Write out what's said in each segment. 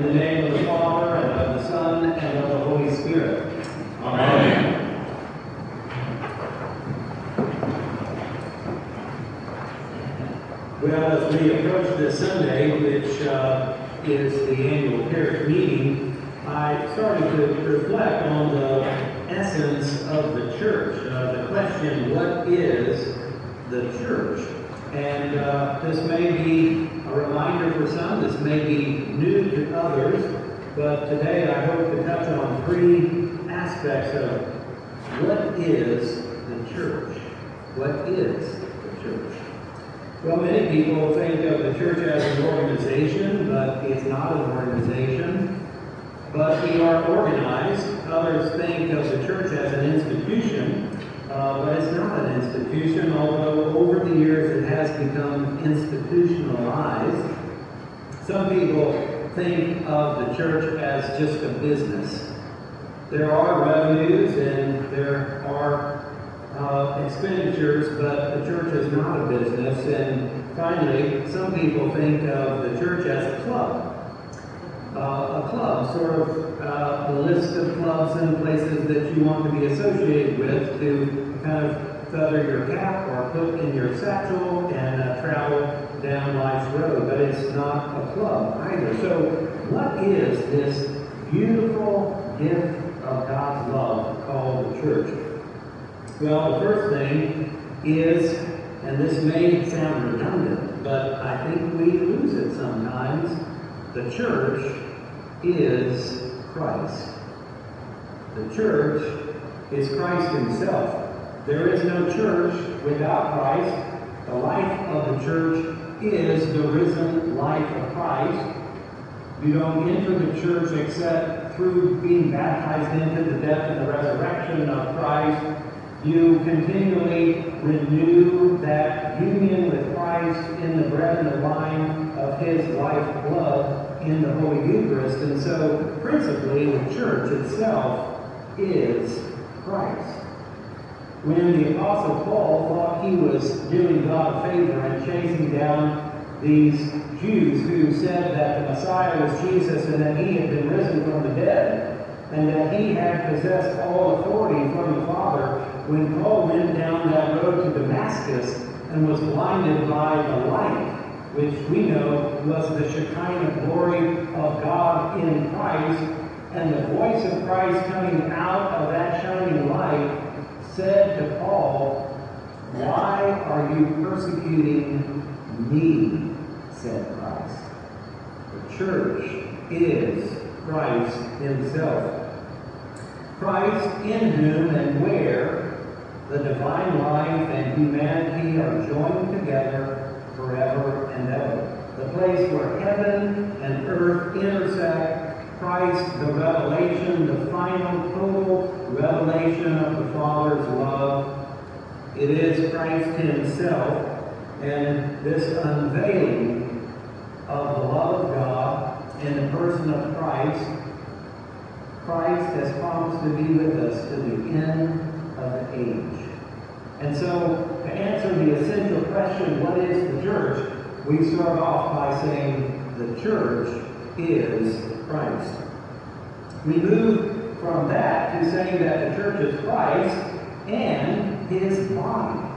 In the name of the Father, and of the Son, and of the Holy Spirit. Amen. Well, as we approach this Sunday, which uh, is the annual parish meeting, I started to reflect on the essence of the church. Uh, the question, what is the church? And uh, this may be a reminder for some, this may be new to others, but today I hope to touch on three aspects of what is the church? What is the church? Well, many people think of the church as an organization, but it's not an organization. But we are organized. Others think of the church as an institution, uh, but it's not an institution, although over the years it has become institutionalized. Some people think of the church as just a business. There are revenues and there are uh, expenditures, but the church is not a business. And finally, some people think of the church as a club. Uh, a club, sort of uh, a list of clubs and places that you want to be associated with to kind of feather your cap or put in your satchel and uh, travel down life's road. But it's not a club either. So, what is this beautiful gift of God's love called the church? Well, the first thing is, and this may sound redundant, but I think we lose it sometimes. The church is Christ. The church is Christ Himself. There is no church without Christ. The life of the church is the risen life of Christ. You don't enter the church except through being baptized into the death and the resurrection of Christ you continually renew that union with Christ in the bread and the wine his life blood in the Holy Eucharist. And so, principally, the church itself is Christ. When the Apostle Paul thought he was doing God a favor and chasing down these Jews who said that the Messiah was Jesus and that he had been risen from the dead, and that he had possessed all authority from the Father, when Paul went down that road to Damascus and was blinded by the light, which we know was the Shekinah glory of God in Christ, and the voice of Christ coming out of that shining light said to Paul, Why are you persecuting me? said Christ. The church is Christ himself. Christ in whom and where the divine life and humanity are joined together forever and ever. The place where heaven and earth intersect, Christ, the revelation, the final total revelation of the Father's love. It is Christ Himself and this unveiling of the love of God in the person of Christ. Christ has promised to be with us to the end of the age. And so, to answer the essential question, what is the church? We start off by saying the church is Christ. We move from that to saying that the church is Christ and his body.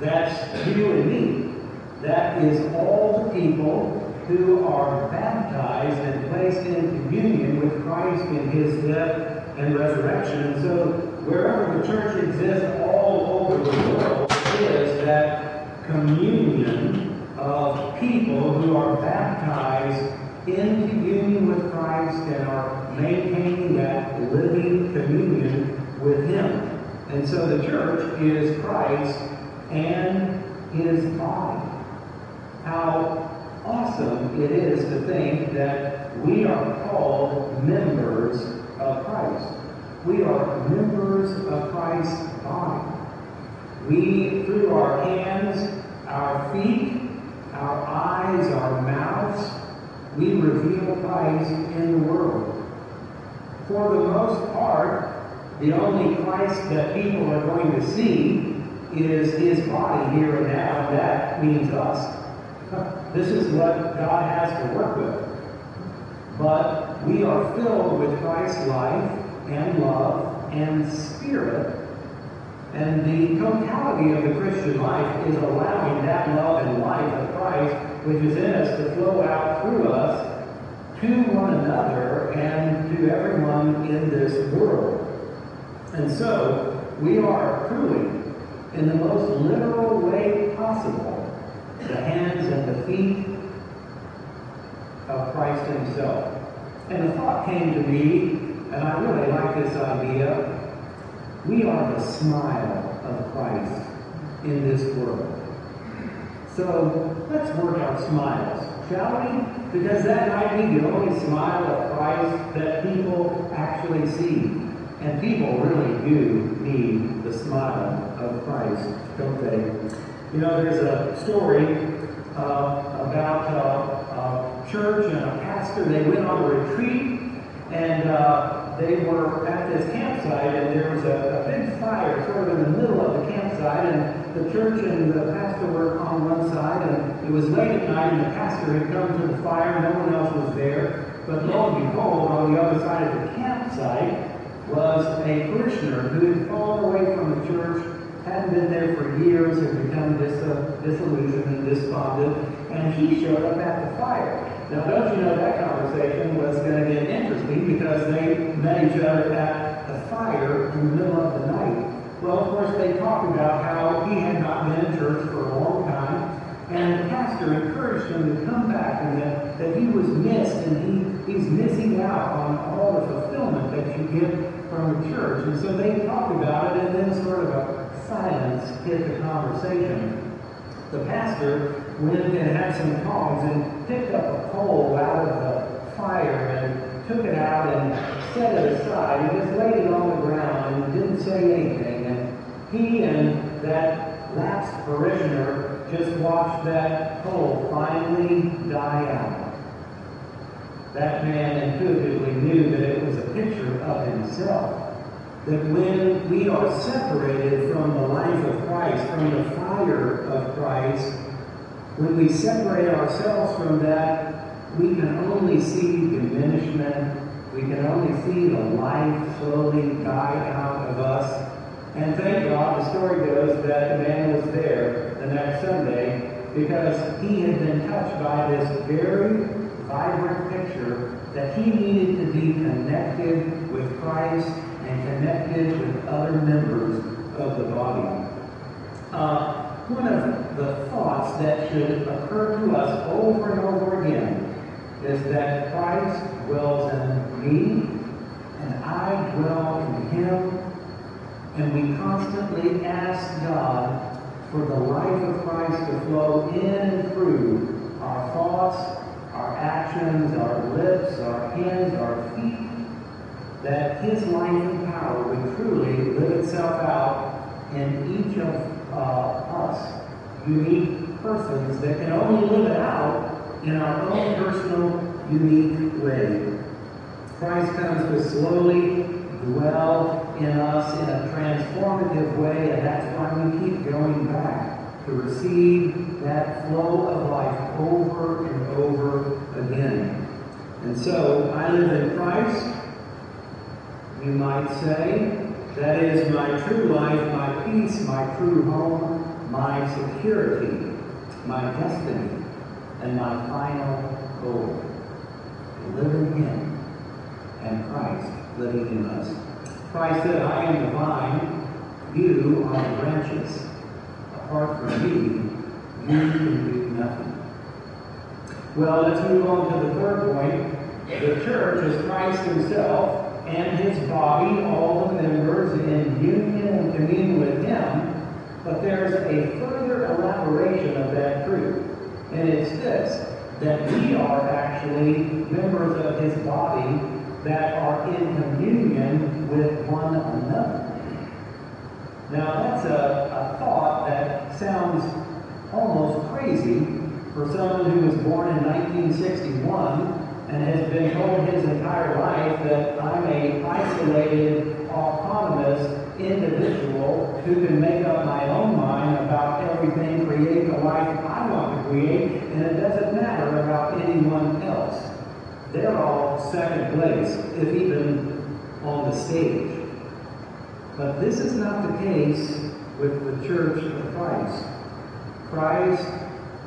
That's you and me. That is all the people who are baptized and placed in communion with Christ in his death and resurrection. And so, wherever the church exists all over the world, that communion of people who are baptized into union with Christ and are maintaining that living communion with Him. And so the church is Christ and His body. How awesome it is to think that we are called members of Christ. We are members of Christ's body. We, through our hands, our feet, our eyes, our mouths, we reveal Christ in the world. For the most part, the only Christ that people are going to see is his body here and now, and that means us. This is what God has to work with. but we are filled with Christ's life and love and spirit. And the totality of the Christian life is allowing that love and life of Christ, which is in us, to flow out through us to one another and to everyone in this world. And so, we are truly, in the most literal way possible, the hands and the feet of Christ himself. And the thought came to me, and I really like this idea, we are the smile of Christ in this world. So let's work our smiles, shall we? Because that might be the only smile of Christ that people actually see. And people really do need the smile of Christ, don't they? You know, there's a story uh, about uh, a church and a pastor. They went on a retreat, and uh, they were at this campsite, and there was a, a, big fire sort of in the middle of the campsite, and the church and the pastor were on one side, and it was late at night, and the pastor had come to the fire. No one else was there. But lo and behold, on the other side of the campsite, was a parishioner who had fallen away from the church, hadn't been there for years, had become dis- disillusioned and despondent, and he showed up at the fire. Now, don't you know that conversation was going to get interesting because they met each other at a fire in the middle of the night. Well, of course, they talked about how he had not been in church for a long time, and the pastor encouraged him to come back and that, that he was missed and he, he's missing out on all the fulfillment that you get from the church. And so they talked about it and then sort of a silence hit the conversation. The pastor went and had some tongs and picked up a coal out of the fire and took it out and set it aside and just laid it on the ground and didn't say anything. And he and that last parishioner just watched that coal finally die out. That man intuitively knew that it was a picture of himself. That when we are separated from the life of Christ, from the fire of Christ, when we separate ourselves from that, we can only see diminishment. We can only see the life slowly die out of us. And thank God, the story goes that the man was there the next Sunday because he had been touched by this very vibrant picture that he needed to be connected with Christ and connected with other members of the body. Uh, one of the thoughts that should occur to us over and over again is that Christ dwells in me and I dwell in him and we constantly ask God for the life of Christ to flow in and through our thoughts, our actions, our lips, our hands, our feet, that His life and power would truly live itself out in each of uh, us, unique persons that can only live it out in our own personal, unique way. Christ comes to slowly dwell in us in a transformative way, and that's why we keep going back to receive that flow of life over and over again. And so, I live in Christ, you might say. That is my true life, my peace, my true home, my security, my destiny, and my final goal. To live in Him and Christ living in us. Christ said, I am the vine, you are the branches. Apart from me, you can do nothing. Well, let's move on to the third point. The church is Christ himself and his body, all the members in union and communion with him. But there's a further elaboration of that truth. And it's this, that we are actually members of his body that are in communion with one another. Now, that's a, a thought that sounds almost crazy for someone who was born in 1961 and has been told his entire life that I'm a isolated, autonomous individual who can make up my own mind about everything, create the life I want to create, and it doesn't matter about anyone else. they're all second place, if even on the stage. But this is not the case with the church of Christ. Christ,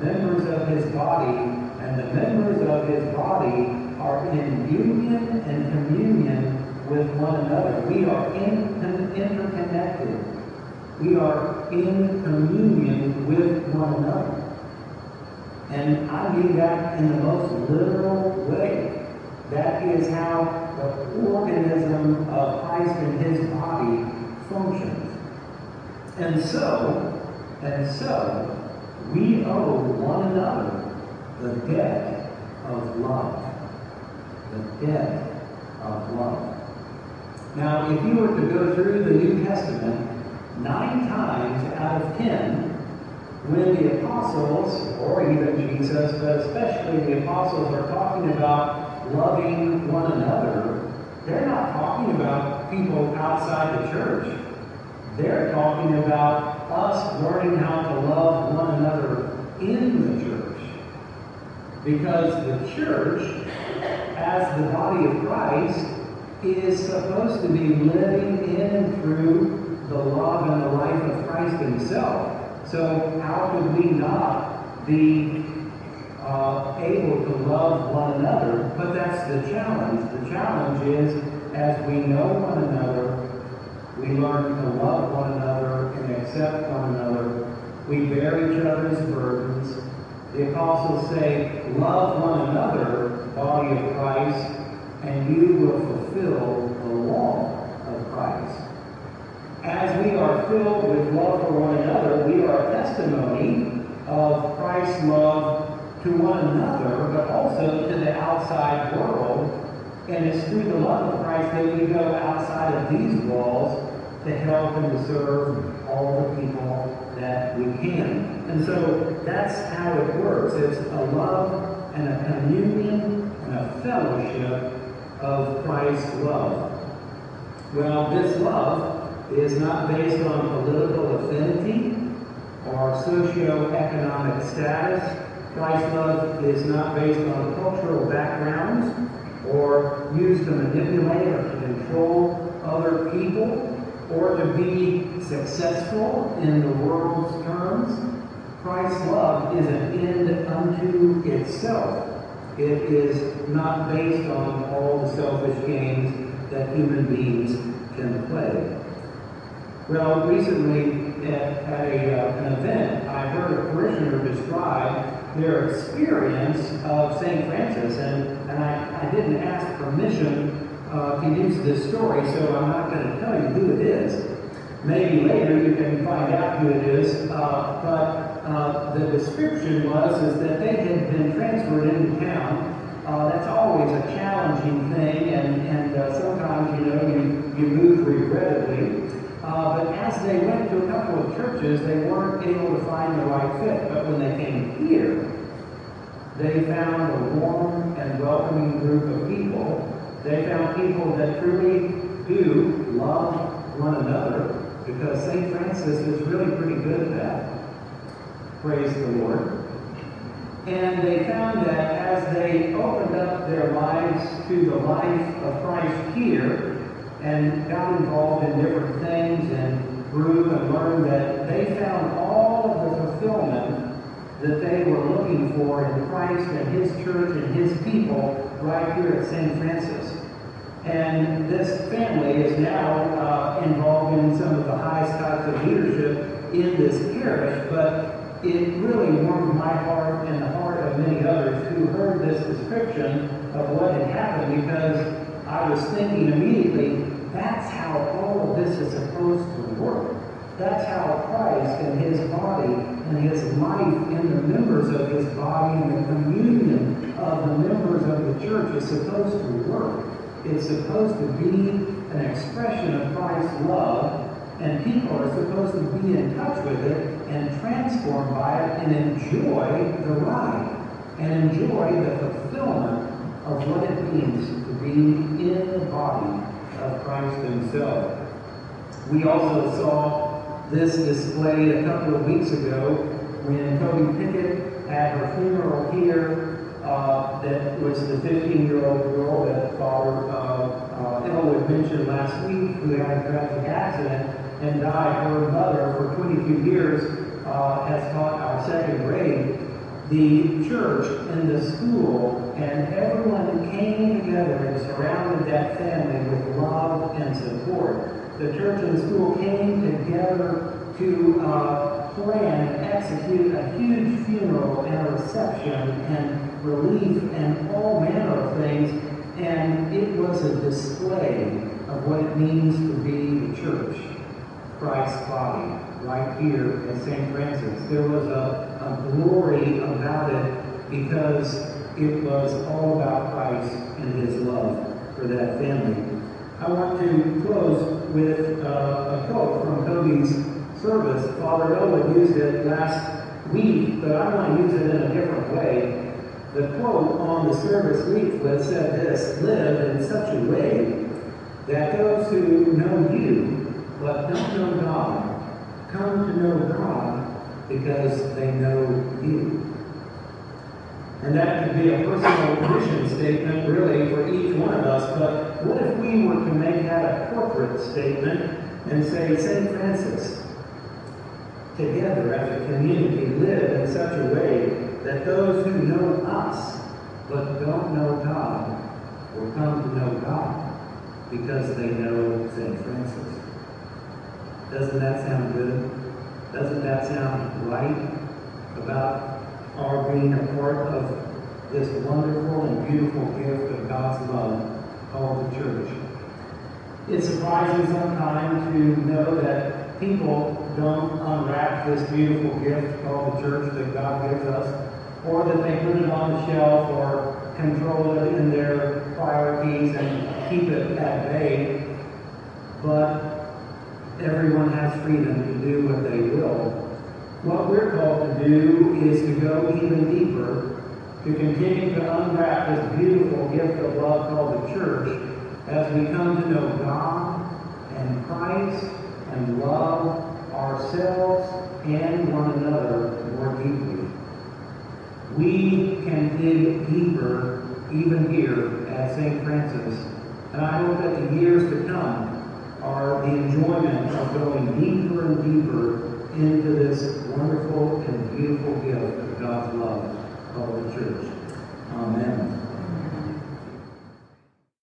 members of his body, and the members of his body are in union and communion with one another. We are in, interconnected. We are in communion with one another. And I mean that in the most literal way. That is how the organism of Christ and his body functions. And so, and so, we owe one another the debt of love. The debt of love. Now, if you were to go through the New Testament, nine times out of ten, when the apostles, or even Jesus, but especially the apostles, are talking about loving one another, they're not talking about people outside the church. They're talking about us learning how to love one another in the church. Because the church, as the body of Christ, is supposed to be living in and through the love and the life of Christ himself. So how could we not be uh, able to love one another? But that's the challenge. The challenge is as we know one another, we learn to love one another and accept one another. We bear each other's burdens. The apostles say, love one another, body of Christ, and you will fulfill the law of Christ. As we are filled with love for one another, we are a testimony of Christ's love to one another, but also to the outside world. And it's through the love of Christ that we go outside of these walls to help and to serve all the people that we can. And so that's how it works. It's a love and a communion and a fellowship of Christ's love. Well, this love is not based on political affinity or socio-economic status. Christ's love is not based on cultural backgrounds or used to manipulate or to control other people or to be successful in the world's terms. Christ's love is an end unto itself. It is not based on all the selfish games that human beings can play. Well, recently at, at a, uh, an event, I heard a parishioner describe their experience of St. Francis, and, and I, I didn't ask permission uh, use this story, so I'm not going to tell you who it is. Maybe later you can find out who it is, uh, but uh, the description was is that they had been transferred into town. Uh, that's always a challenging thing, and, and uh, sometimes, you know, you, you move regrettably. Uh, but as they went to a couple of churches, they weren't able to find the right fit. But when they came here, they found a warm and welcoming group of people. They found people that truly do love one another because St. Francis is really pretty good at that. Praise the Lord. And they found that as they opened up their lives to the life of Christ here, and got involved in different things and grew and learned that they found all of the fulfillment that they were looking for in Christ and His church and His people right here at St. Francis. And this family is now uh, involved in some of the highest types of leadership in this parish, but it really warmed my heart and the heart of many others who heard this description of what had happened because I was thinking immediately, that's how all of this is supposed to work. That's how Christ and his body and his life in the members of his body and the communion of the members of the church is supposed to work. It's supposed to be an expression of Christ's love, and people are supposed to be in touch with it and transformed by it and enjoy the ride and enjoy the fulfillment of what it means to be in the body of Christ himself. We also saw this displayed a couple of weeks ago when Toby Pickett had her funeral here uh, that was the 15-year-old girl that Father uh, uh, Elwood mentioned last week, who had a tragic accident and died. Her mother, for 22 years, uh, has taught our second grade. The church and the school and everyone came together and surrounded that family with love and support. The church and the school came together to plan and execute a huge funeral and a reception and relief and all manner of things. And it was a display of what it means to be the church, Christ's body, right here at St. Francis. There was a, a glory about it because it was all about Christ and his love for that family. I want to close with uh, a quote from Toby's service. Father Elwood used it last week, but I want to use it in a different way. The quote on the service leaflet said this Live in such a way that those who know you but don't know God come to know God because they know you. And that could be a personal mission statement, really, for each one of us. But what if we were to make that a corporate statement and say, St. Francis, together as a community, live in such a way that those who know us but don't know God will come to know God because they know St. Francis. Doesn't that sound good? Doesn't that sound right about our being a part of this wonderful and beautiful gift of God's love called the church? It's surprising sometimes to know that people don't unwrap this beautiful gift called the church that God gives us, or that they put it on the shelf or control it in their priorities and keep it at bay. But everyone has freedom to do what they will. What we're called to do is to go even deeper, to continue to unwrap this beautiful gift of love called the church as we come to know God and Christ and love ourselves and one another more deeply. We can dig deeper even here at St. Francis. And I hope that the years to come are the enjoyment of going deeper and deeper into this wonderful and beautiful gift of God's love called the church. Amen.